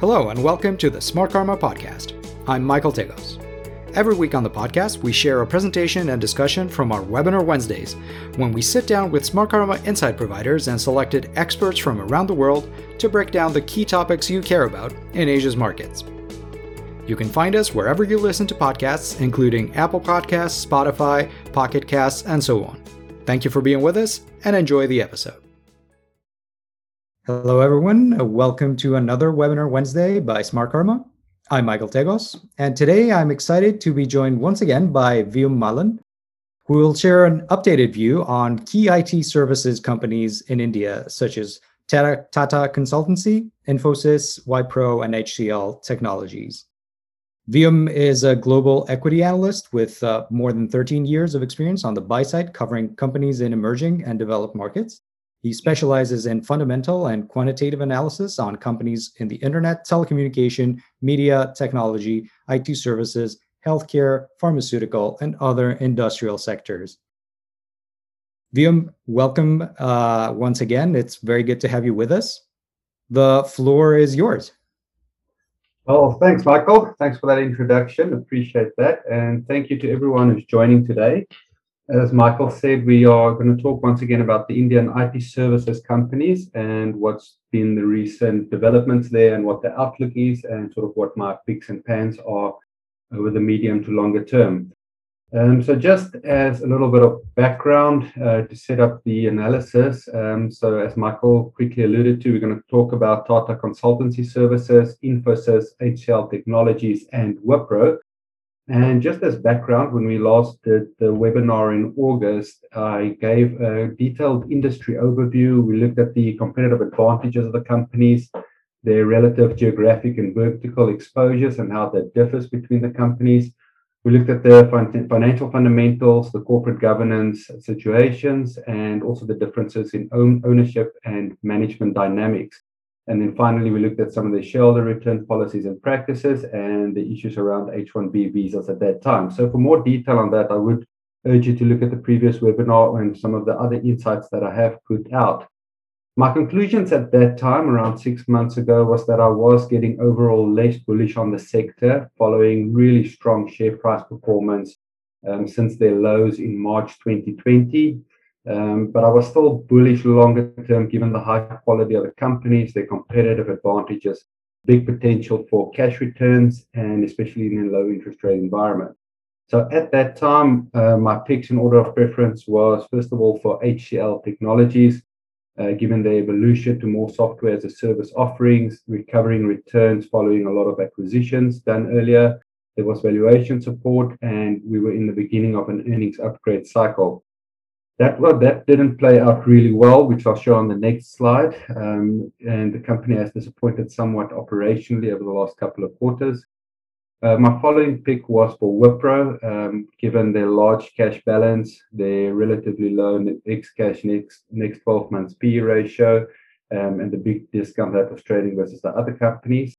Hello, and welcome to the Smartkarma Podcast. I'm Michael Tegos. Every week on the podcast, we share a presentation and discussion from our Webinar Wednesdays, when we sit down with Smartkarma insight providers and selected experts from around the world to break down the key topics you care about in Asia's markets. You can find us wherever you listen to podcasts, including Apple Podcasts, Spotify, Pocket Casts, and so on. Thank you for being with us, and enjoy the episode. Hello, everyone. Welcome to another Webinar Wednesday by Smartkarma. I'm Michael Tegos, and today I'm excited to be joined once again by Wium Malan, who will share an updated view on key IT services companies in India, such as Tata, Tata Consultancy, Infosys, Wipro, and HCL Technologies. Wium is a global equity analyst with uh, more than 13 years of experience on the buy side, covering companies in emerging and developed markets. He specializes in fundamental and quantitative analysis on companies in the internet, telecommunication, media, technology, IT services, healthcare, pharmaceutical, and other industrial sectors. Wium, welcome uh, once again. It's very good to have you with us. The floor is yours. Well, thanks, Michael. Thanks for that introduction. Appreciate that. And thank you to everyone who's joining today. As Michael said, we are going to talk once again about the Indian IT services companies and what's been the recent developments there and what the outlook is and sort of what my picks and pans are over the medium to longer term. Um, so just as a little bit of background uh, to set up the analysis. Um, so as Michael quickly alluded to, we're going to talk about Tata Consultancy Services, Infosys, HCL Technologies, and Wipro. And just as background, when we last did the webinar in August, I gave a detailed industry overview. We looked at the competitive advantages of the companies, their relative geographic and vertical exposures, and how that differs between the companies. We looked at the financial fundamentals, the corporate governance situations, and also the differences in ownership and management dynamics. And then finally, we looked at some of the shareholder return policies and practices and the issues around H-1B visas at that time. So for more detail on that, I would urge you to look at the previous webinar and some of the other insights that I have put out. My conclusions at that time, around six months ago, was that I was getting overall less bullish on the sector following really strong share price performance um, since their lows in March 2020 um, but I was still bullish longer term given the high quality of the companies, their competitive advantages, big potential for cash returns, and especially in a low interest rate environment. So at that time, uh, my picks in order of preference was first of all for HCL Technologies, uh, given the evolution to more software as a service offerings, recovering returns following a lot of acquisitions done earlier. There was valuation support, and we were in the beginning of an earnings upgrade cycle. That well, that didn't play out really well, which I'll show on the next slide. Um, and the company has disappointed somewhat operationally over the last couple of quarters. Uh, my following pick was for Wipro, um, given their large cash balance, their relatively low X cash next next 12 months PE ratio, um, and the big discount that was trading versus the other companies.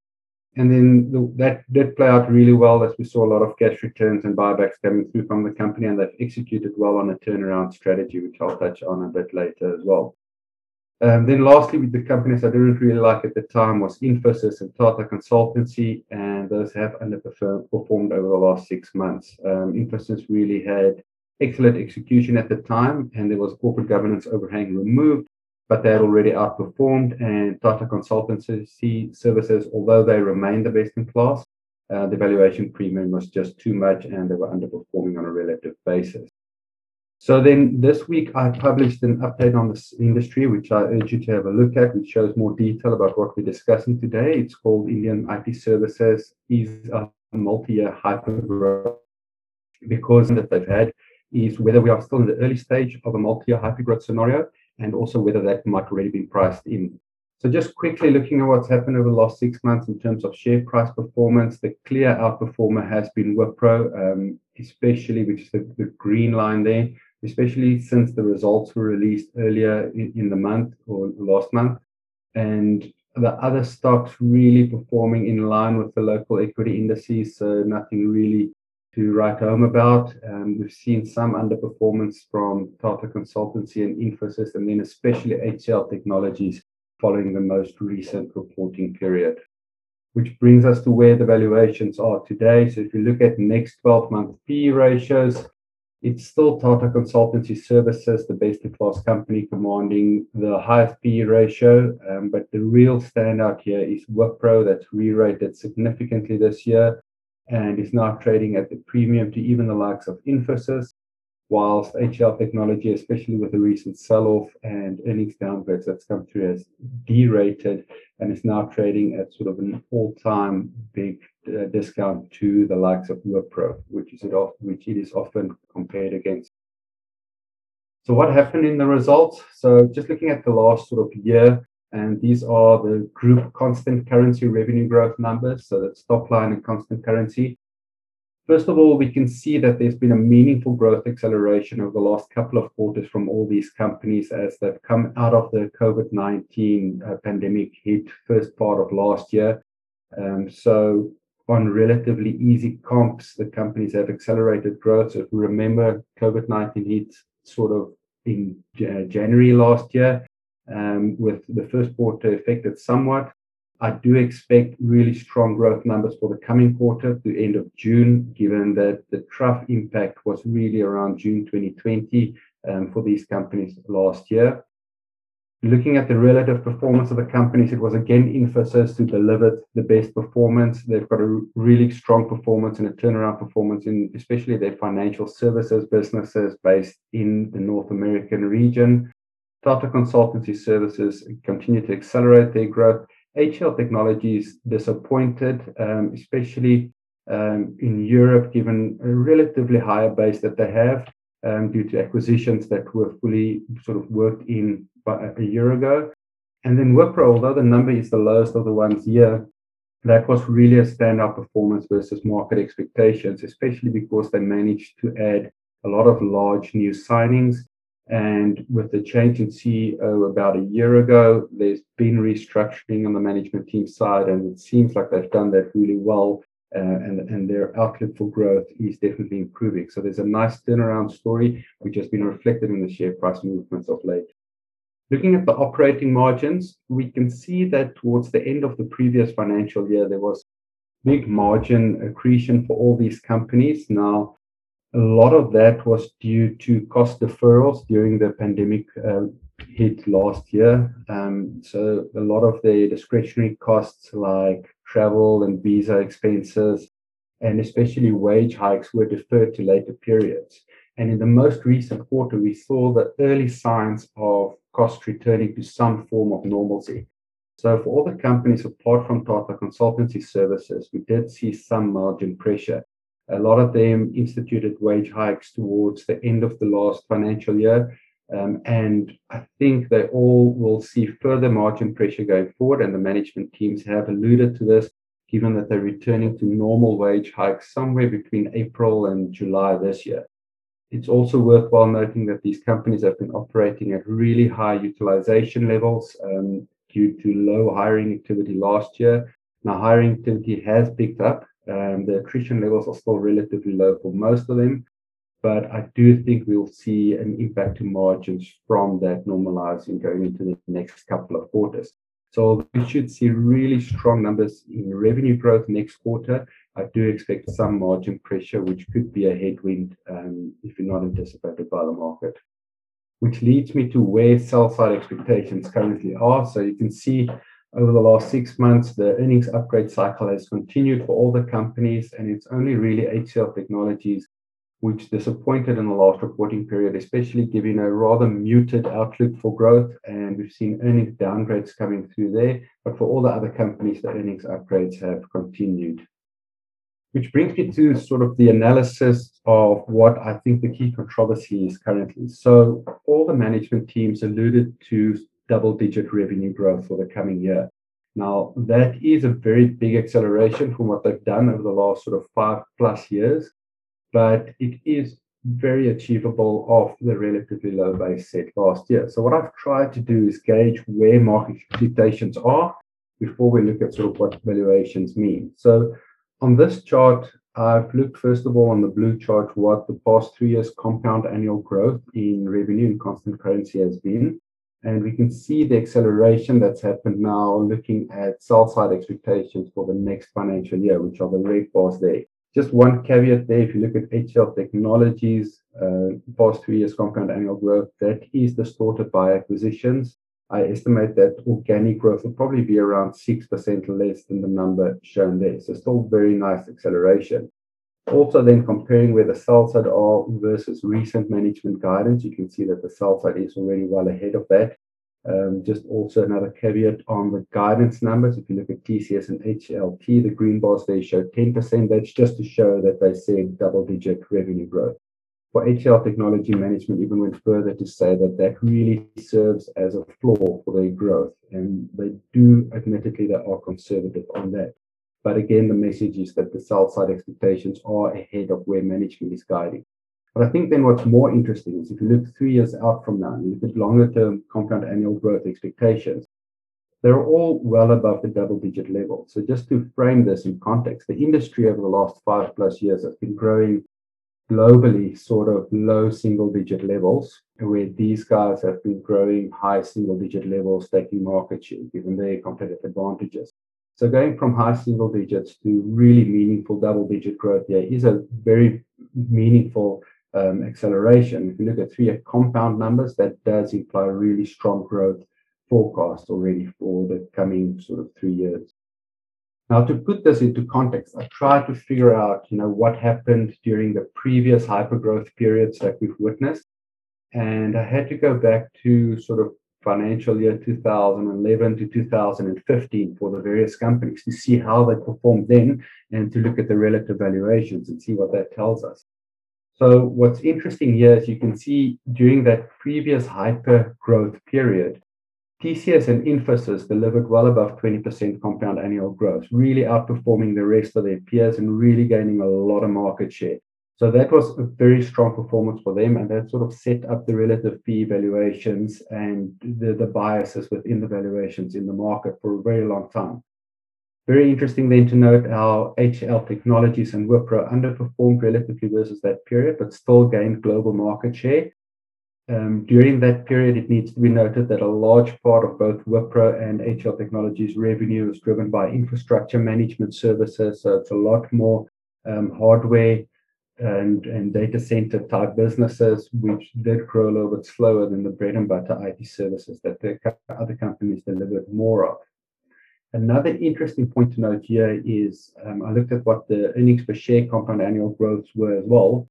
And then the, that did play out really well as we saw a lot of cash returns and buybacks coming through from the company, and they've executed well on a turnaround strategy, which I'll touch on a bit later as well. Um, then, lastly, with the companies I didn't really like at the time was Infosys and Tata Consultancy, and those have underperformed over the last six months. Um, Infosys really had excellent execution at the time, and there was corporate governance overhang removed but they had already outperformed. And Tata Consultancy Services, although they remain the best in class, uh, the valuation premium was just too much and they were underperforming on a relative basis. So then this week I published an update on this industry, which I urge you to have a look at, which shows more detail about what we're discussing today. It's called Indian IT Services is a multi-year hyper growth because that they've had is whether we are still in the early stage of a multi-year hypergrowth scenario and also whether that might already be priced in. So just quickly looking at what's happened over the last six months in terms of share price performance, the clear outperformer has been Wipro, um, especially which is the, the, green line there, especially since the results were released earlier in, in the month or last month. And the other stocks really performing in line with the local equity indices, so nothing really to write home about. Um, we've seen some underperformance from Tata Consultancy and Infosys, and then especially HCL Technologies following the most recent reporting period. which brings us to where the valuations are today. So if you look at next 12 month PE ratios, it's still Tata Consultancy Services, the best in class company commanding the highest PE ratio. Um, but the real standout here is Wipro that's re rated significantly this year and is now trading at the premium to even the likes of Infosys whilst HCL Technology, especially with the recent sell-off and earnings downgrades that's come through, has derated and is now trading at sort of an all-time big uh, discount to the likes of Wipro, which is it which it is often compared against. So what happened in the results? So just looking at the last sort of year, and these are the group constant currency revenue growth numbers. So that's top line and constant currency. First of all, we can see that there's been a meaningful growth acceleration over the last couple of quarters from all these companies as they've come out of the COVID-19 uh, pandemic hit first part of last year. Um, so on relatively easy comps, the companies have accelerated growth. So if we remember, COVID-19 hit sort of in January last year, um, with the first quarter affected somewhat. I do expect really strong growth numbers for the coming quarter to end of June, given that the trough impact was really around June 2020 um, for these companies last year. Looking at the relative performance of the companies, it was again Infosys who delivered the best performance. They've got a really strong performance and a turnaround performance in especially their financial services businesses based in the North American region. Tata Consultancy Services continue to accelerate their growth HCL Technologies disappointed, um, especially um, in Europe, given a relatively higher base that they have um, due to acquisitions that were fully sort of worked in a year ago. And then Wipro, although the number is the lowest of the ones here, that was really a standout performance versus market expectations, especially because they managed to add a lot of large new signings and with the change in CEO about a year ago, there's been restructuring on the management team side, and it seems like they've done that really well. Uh, and, and their outlook for growth is definitely improving. So there's a nice turnaround story, which has been reflected in the share price movements of late. Looking at the operating margins, we can see that towards the end of the previous financial year, there was big margin accretion for all these companies. Now, a lot of that was due to cost deferrals during the pandemic uh, hit last year. Um, so a lot of the discretionary costs like travel and visa expenses, and especially wage hikes were deferred to later periods. And in the most recent quarter, we saw the early signs of cost returning to some form of normalcy. So for all the companies apart from Tata Consultancy Services, we did see some margin pressure. A lot of them instituted wage hikes towards the end of the last financial year. Um, and I think they all will see further margin pressure going forward. And the management teams have alluded to this, given that they're returning to normal wage hikes somewhere between April and July this year. It's also worthwhile noting that these companies have been operating at really high utilization levels um, due to low hiring activity last year. Now, hiring activity has picked up, um, the attrition levels are still relatively low for most of them, but I do think we'll see an impact to margins from that normalizing going into the next couple of quarters. So we should see really strong numbers in revenue growth next quarter. I do expect some margin pressure, which could be a headwind um, if you're not anticipated by the market. Which leads me to where sell side expectations currently are. So you can see over the last six months, the earnings upgrade cycle has continued for all the companies, and it's only really HCL Technologies which disappointed in the last reporting period, especially given a rather muted outlook for growth. And we've seen earnings downgrades coming through there. But for all the other companies, the earnings upgrades have continued. Which brings me to sort of the analysis of what I think the key controversy is currently. So, all the management teams alluded to double digit revenue growth for the coming year. Now, that is a very big acceleration from what they've done over the last sort of five plus years, but it is very achievable off the relatively low base set last year. So, what I've tried to do is gauge where market expectations are before we look at sort of what valuations mean. So, on this chart, I've looked first of all on the blue chart what the past three years compound annual growth in revenue and constant currency has been. And we can see the acceleration that's happened now looking at sell side expectations for the next financial year, which are the red bars there. Just one caveat there, if you look at HCL Technologies, uh, past three years compound annual growth, that is distorted by acquisitions. I estimate that organic growth will probably be around 6% less than the number shown there. So still very nice acceleration. Also, then comparing where the sell side are versus recent management guidance, you can see that the sell side is already well ahead of that. Um, just also another caveat on the guidance numbers. If you look at TCS and HLT, the green bars they show 10%. That's just to show that they said double-digit revenue growth. For HCL Technology Management, even went further to say that that really serves as a floor for their growth, and they do admittedly they are conservative on that. But again, the message is that the sell side expectations are ahead of where management is guiding. But I think then what's more interesting is if you look three years out from now and look at longer term compound annual growth expectations, they're all well above the double digit level. So just to frame this in context, the industry over the last five plus years has been growing globally sort of low single digit levels, where these guys have been growing high single digit levels, taking market share given their competitive advantages. So going from high single digits to really meaningful double digit growth here is a very meaningful um, acceleration. If you look at three-year compound numbers, that does imply really strong growth forecast already for the coming sort of three years. Now, to put this into context, I tried to figure out, you know, what happened during the previous hypergrowth periods that we've witnessed. And I had to go back to sort of financial year 2011 to 2015 for the various companies to see how they performed then and to look at the relative valuations and see what that tells us. So what's interesting here is you can see during that previous hyper growth period, TCS and Infosys delivered well above 20% compound annual growth, really outperforming the rest of their peers and really gaining a lot of market share. So that was a very strong performance for them, and that sort of set up the relative fee valuations and the, the biases within the valuations in the market for a very long time. Very interesting then to note how HCL Technologies and Wipro underperformed relatively versus that period, but still gained global market share. Um, during that period, it needs to be noted that a large part of both Wipro and HCL Technologies revenue is driven by infrastructure management services. So it's a lot more um, hardware and, and data center type businesses, which did grow a little bit slower than the bread and butter IT services that the other companies delivered more of. Another interesting point to note here is um, I looked at what the earnings per share compound annual growths were as well.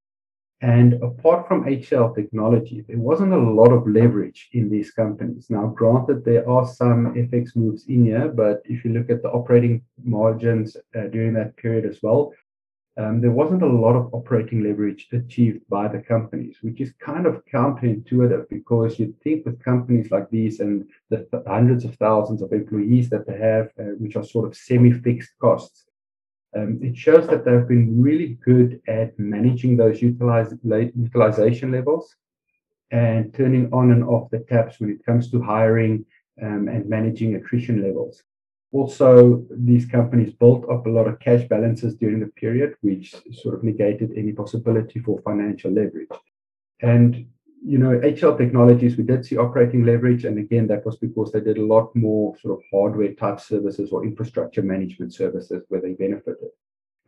And apart from HCL technology, there wasn't a lot of leverage in these companies. Now, granted, there are some FX moves in here, but if you look at the operating margins uh, during that period as well, um, there wasn't a lot of operating leverage achieved by the companies, which is kind of counterintuitive because you'd think with companies like these and the th- hundreds of thousands of employees that they have, uh, which are sort of semi fixed costs, um, it shows that they've been really good at managing those utilize, utilization levels and turning on and off the taps when it comes to hiring um, and managing attrition levels. Also, these companies built up a lot of cash balances during the period, which sort of negated any possibility for financial leverage. And you know, HCL Technologies, we did see operating leverage, and again, that was because they did a lot more sort of hardware type services or infrastructure management services where they benefited.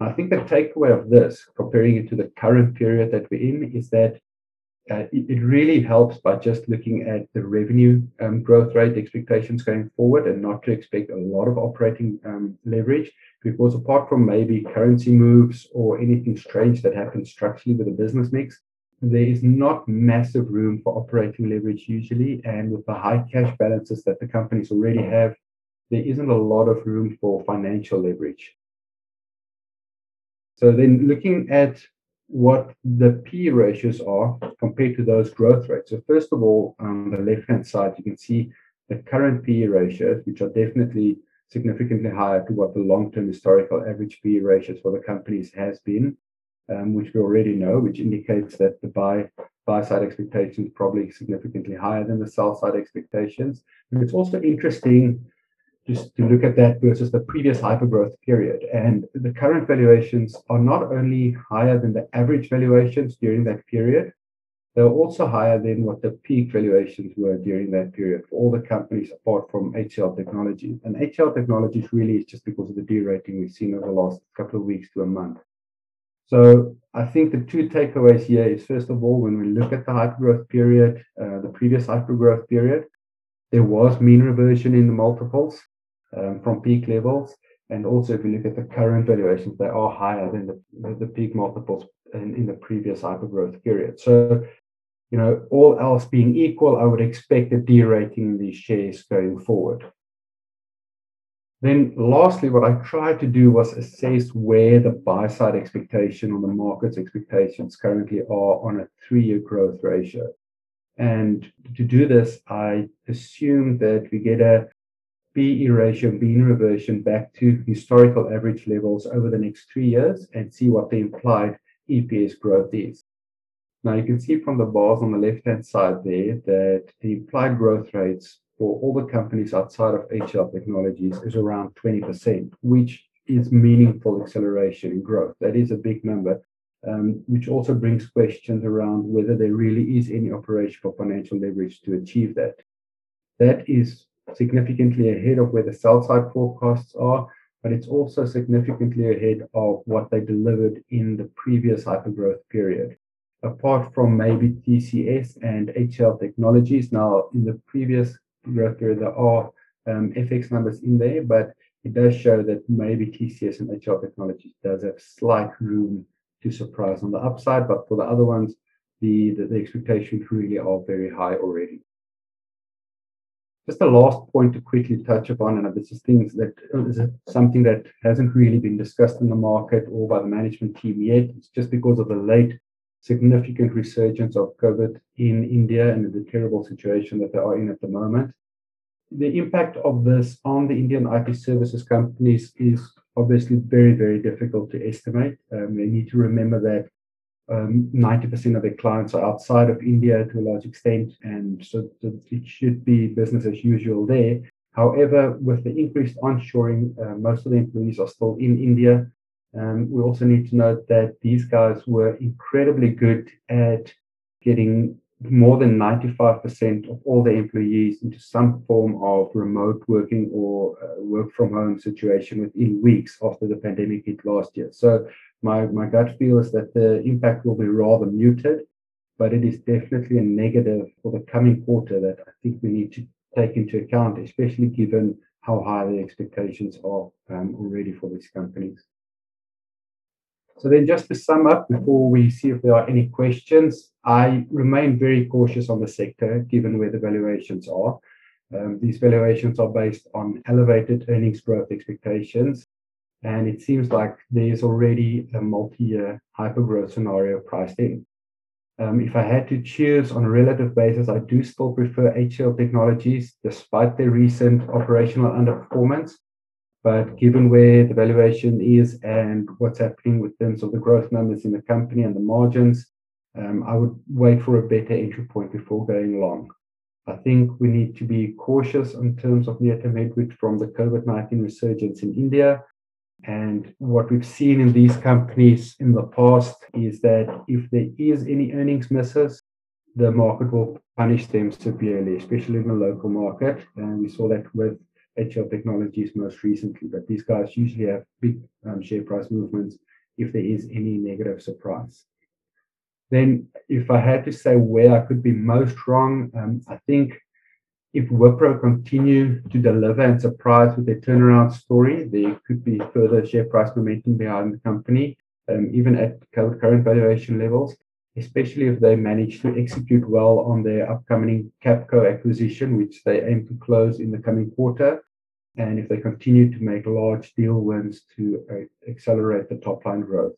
I think the takeaway of this, comparing it to the current period that we're in, is that uh, it, it, really helps by just looking at the revenue um, growth rate expectations going forward and not to expect a lot of operating um, leverage because apart from maybe currency moves or anything strange that happens structurally with the business mix, there is not massive room for operating leverage usually. And with the high cash balances that the companies already have, there isn't a lot of room for financial leverage. So then looking at what the P ratios are compared to those growth rates. So first of all, on the left-hand side, you can see the current PE ratios, which are definitely significantly higher to what the long-term historical average PE ratios for the companies has been, um, which we already know, which indicates that the buy buy side expectations probably significantly higher than the sell side expectations. And it's also interesting just to look at that versus the previous hypergrowth period. And the current valuations are not only higher than the average valuations during that period, they're also higher than what the peak valuations were during that period for all the companies apart from HCL Technologies. And HCL Technologies really is just because of the derating we've seen over the last couple of weeks to a month. So I think the two takeaways here is first of all, when we look at the hypergrowth period, uh, the previous hypergrowth period, there was mean reversion in the multiples um, from peak levels. And also, if you look at the current valuations, they are higher than the, the peak multiples in, in the previous hypergrowth period. So, you know, all else being equal, I would expect a derating in these shares going forward. Then, lastly, what I tried to do was assess where the buy side expectation or the market's expectations currently are on a three year growth ratio. And to do this, I assume that we get a PE ratio, mean reversion back to historical average levels over the next three years and see what the implied EPS growth is. Now you can see from the bars on the left-hand side there that the implied growth rates for all the companies outside of HCL Technologies is around 20%, which is meaningful acceleration in growth. That is a big number, um, which also brings questions around whether there really is any operational financial leverage to achieve that. That is significantly ahead of where the sell side forecasts are, but it's also significantly ahead of what they delivered in the previous hypergrowth period. Apart from maybe TCS and HCL Technologies, now in the previous growth period, there are um, FX numbers in there, but it does show that maybe TCS and HCL Technologies does have slight room to surprise on the upside, but for the other ones, the, the, the expectations really are very high already. Just a last point to quickly touch upon, and this is things that is something that hasn't really been discussed in the market or by the management team yet. It's just because of the late significant resurgence of COVID in India and the terrible situation that they are in at the moment. The impact of this on the Indian IT services companies is obviously very, very difficult to estimate. Um, we need to remember that um, 90% of their clients are outside of India to a large extent, and so it should be business as usual there. However, with the increased onshoring, uh, most of the employees are still in India. Um, we also need to note that these guys were incredibly good at getting more than 95% of all the employees into some form of remote working or uh, work from home situation within weeks after the pandemic hit last year. So my, my gut feel is that the impact will be rather muted, but it is definitely a negative for the coming quarter that I think we need to take into account, especially given how high the expectations are um, already for these companies. So then just to sum up before we see if there are any questions, I remain very cautious on the sector given where the valuations are. Um, these valuations are based on elevated earnings growth expectations, and it seems like there's already a multi-year hypergrowth scenario priced in. Um, if I had to choose on a relative basis, I do still prefer HCL Technologies despite their recent operational underperformance. But given where the valuation is and what's happening with terms of the growth numbers in the company and the margins, um, I would wait for a better entry point before going long. I think we need to be cautious in terms of near-term headwinds from the COVID-19 resurgence in India. And what we've seen in these companies in the past is that if there is any earnings misses, the market will punish them severely, especially in the local market. And we saw that with HCL Technologies most recently, but these guys usually have big um, share price movements if there is any negative surprise. Then, if I had to say where I could be most wrong, um, I think if Wipro continue to deliver and surprise with their turnaround story, there could be further share price momentum behind the company, um, even at current valuation levels, especially if they manage to execute well on their upcoming Capco acquisition, which they aim to close in the coming quarter, and if they continue to make large deal wins to uh, accelerate the top line growth.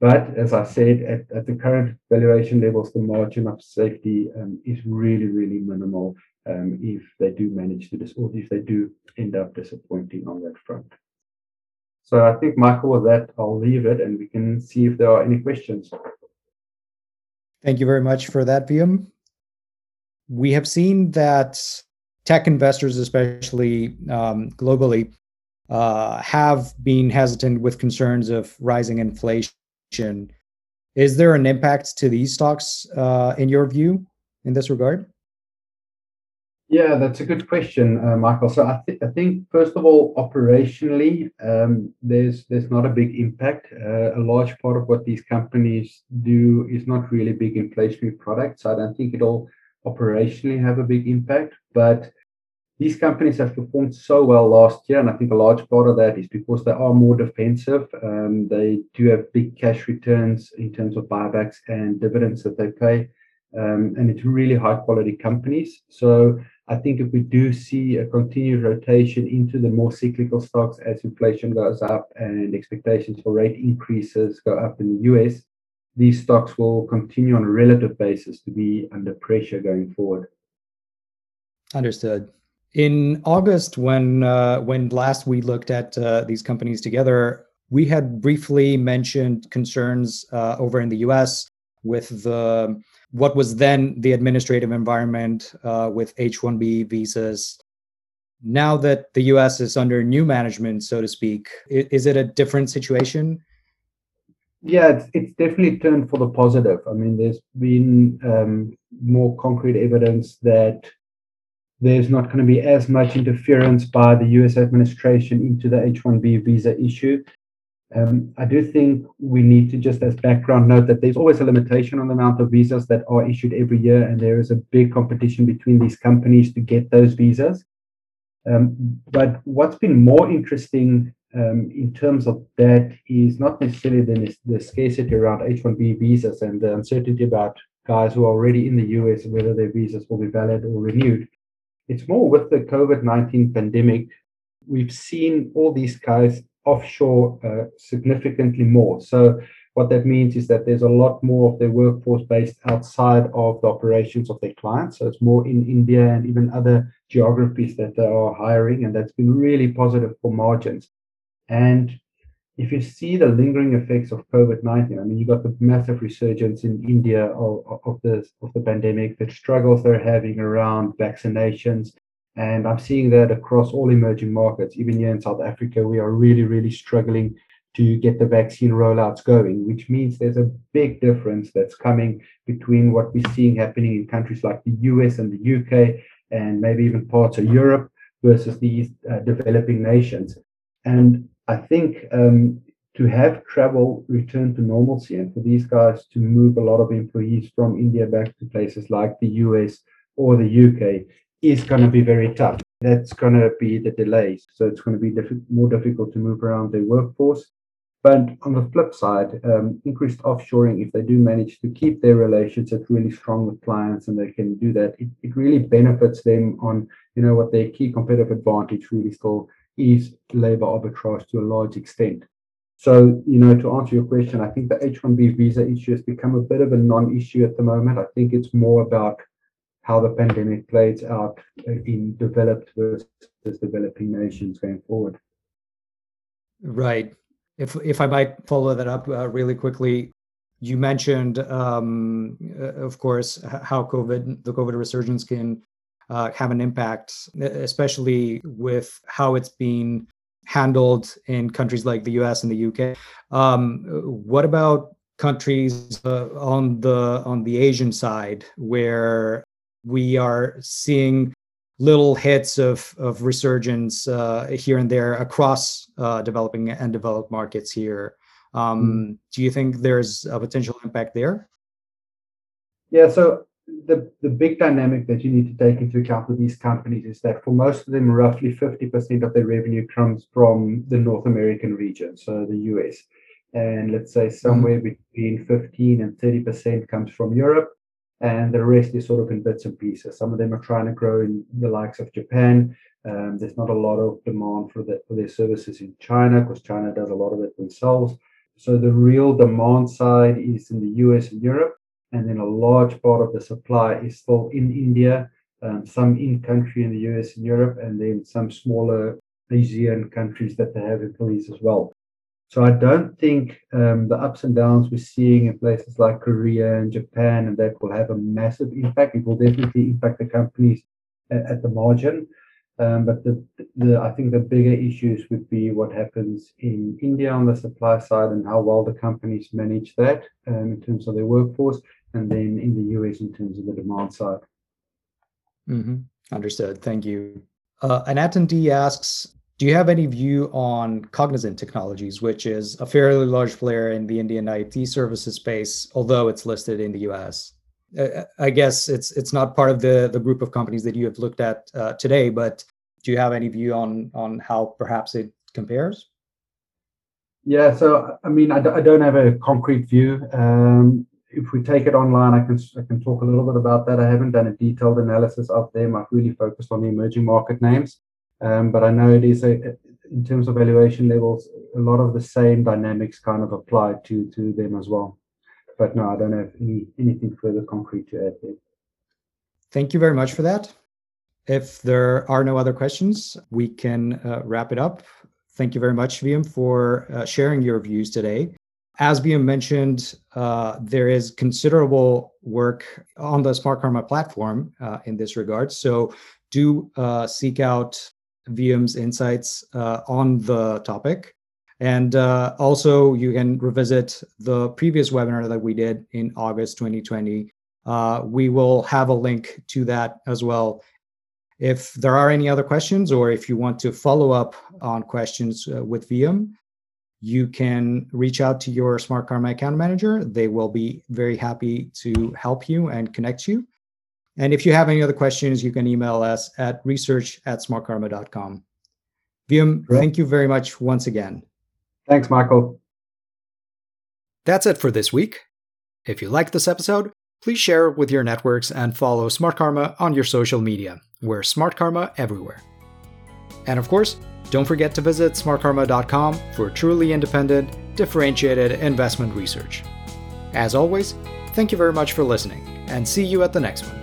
But as I said, at, at the current valuation levels, the margin of safety um, is really, really minimal um, if they do manage to dis- or if they do end up disappointing on that front. So I think, Michael, with that, I'll leave it and we can see if there are any questions. Thank you very much for that, Wium. We have seen that tech investors, especially um, globally, uh, have been hesitant with concerns of rising inflation Is there an impact to these stocks uh, in your view in this regard? Yeah, that's a good question, uh, Michael. So I, th- I, think first of all, operationally, um, there's there's not a big impact. Uh, a large part of what these companies do is not really big inflationary products. So I don't think it'll operationally have a big impact. But these companies have performed so well last year, and I think a large part of that is because they are more defensive. Um, they do have big cash returns in terms of buybacks and dividends that they pay. Um, and it's really high quality companies. So I think if we do see a continued rotation into the more cyclical stocks as inflation goes up and expectations for rate increases go up in the US, these stocks will continue on a relative basis to be under pressure going forward. Understood. In August, when uh, when last we looked at uh, these companies together, we had briefly mentioned concerns uh, over in the U.S. with the what was then the administrative environment uh, with H-1B visas. Now that the U.S. is under new management, so to speak, is it a different situation? Yeah, it's, it's definitely turned for the positive. I mean, there's been um, more concrete evidence that there's not going to be as much interference by the US administration into the H 1B visa issue. Um, I do think we need to just, as background, note that there's always a limitation on the amount of visas that are issued every year, and there is a big competition between these companies to get those visas. Um, but what's been more interesting um, in terms of that is not necessarily the, the scarcity around H-1B visas and the uncertainty about guys who are already in the US whether their visas will be valid or renewed. It's more with the COVID 19 pandemic, we've seen all these guys offshore uh, significantly more. So what that means is that there's a lot more of their workforce based outside of the operations of their clients. So it's more in India and even other geographies that they are hiring, and that's been really positive for margins. And if you see the lingering effects of COVID-19, I mean, you got the massive resurgence in India of, of the of the pandemic, the struggles they're having around vaccinations, and I'm seeing that across all emerging markets. Even here in South Africa, we are really, really struggling to get the vaccine rollouts going, which means there's a big difference that's coming between what we're seeing happening in countries like the US and the UK, and maybe even parts of Europe versus these uh, developing nations. And I think um, to have travel return to normalcy and for these guys to move a lot of employees from India back to places like the US or the UK is going to be very tough. That's going to be the delays. So it's going to be diff- more difficult to move around their workforce. But on the flip side, um, increased offshoring, if they do manage to keep their relationships really strong with clients and they can do that, it, it really benefits them on, you know, what their key competitive advantage really still is labor arbitrage to a large extent. So, you know, to answer your question, I think the H-1B visa issue has become a bit of a non-issue at the moment. I think it's more about how the pandemic plays out in developed versus developing nations going forward. Right. If if I might follow that up uh, really quickly, you mentioned, um, uh, of course, how COVID, the COVID resurgence can uh, have an impact, especially with how it's being handled in countries like the US and the UK. Um, what about countries uh, on the on the Asian side where we are seeing little hits of, of resurgence uh, here and there across uh, developing and developed markets here. Um, mm. Do you think there's a potential impact there? Yeah, so the, the big dynamic that you need to take into account with these companies is that for most of them, roughly 50% of their revenue comes from the North American region, so the US. And let's say somewhere mm. between 15 and 30% comes from Europe and the rest is sort of in bits and pieces. Some of them are trying to grow in the likes of Japan. Um, there's not a lot of demand for, the, for their services in China because China does a lot of it themselves. So the real demand side is in the US and Europe, and then a large part of the supply is still in India, um, some in country in the US and Europe, and then some smaller Asian countries that they have employees as well. So I don't think um, the ups and downs we're seeing in places like Korea and Japan and that will have a massive impact. It will definitely impact the companies at, at the margin. Um, but the, the I think the bigger issues would be what happens in India on the supply side and how well the companies manage that um, in terms of their workforce, and then in the US in terms of the demand side. Mm-hmm. Understood. Thank you. Uh, an attendee asks Do you have any view on Cognizant Technologies, which is a fairly large player in the Indian IT services space, although it's listed in the US? I guess it's it's not part of the the group of companies that you have looked at uh, today, but do you have any view on on how perhaps it compares? Yeah, so I mean, I d- I don't have a concrete view. Um, if we take it online, I can I can talk a little bit about that. I haven't done a detailed analysis of them. I've really focused on the emerging market names, um, but I know it is a in terms of valuation levels, a lot of the same dynamics kind of apply to to them as well. But no, I don't have any anything further concrete to add there. Thank you very much for that. If there are no other questions, we can uh, wrap it up. Thank you very much, Wium, for uh, sharing your views today as being mentioned, uh, there is considerable work on the Smartkarma platform uh, in this regard. So do uh, seek out Wium's insights uh, on the topic. And uh, also, you can revisit the previous webinar that we did in August 2020. Uh, we will have a link to that as well. If there are any other questions, or if you want to follow up on questions with Wium, you can reach out to your Smartkarma account manager. They will be very happy to help you and connect you. And if you have any other questions, you can email us at research at smartkarma.com. Wium, thank you very much once again. Thanks, Michael. That's it for this week. If you liked this episode, please share it with your networks and follow Smartkarma on your social media. We're Smartkarma everywhere. And of course, don't forget to visit smartkarma.com for truly independent, differentiated investment research. As always, thank you very much for listening, and see you at the next one.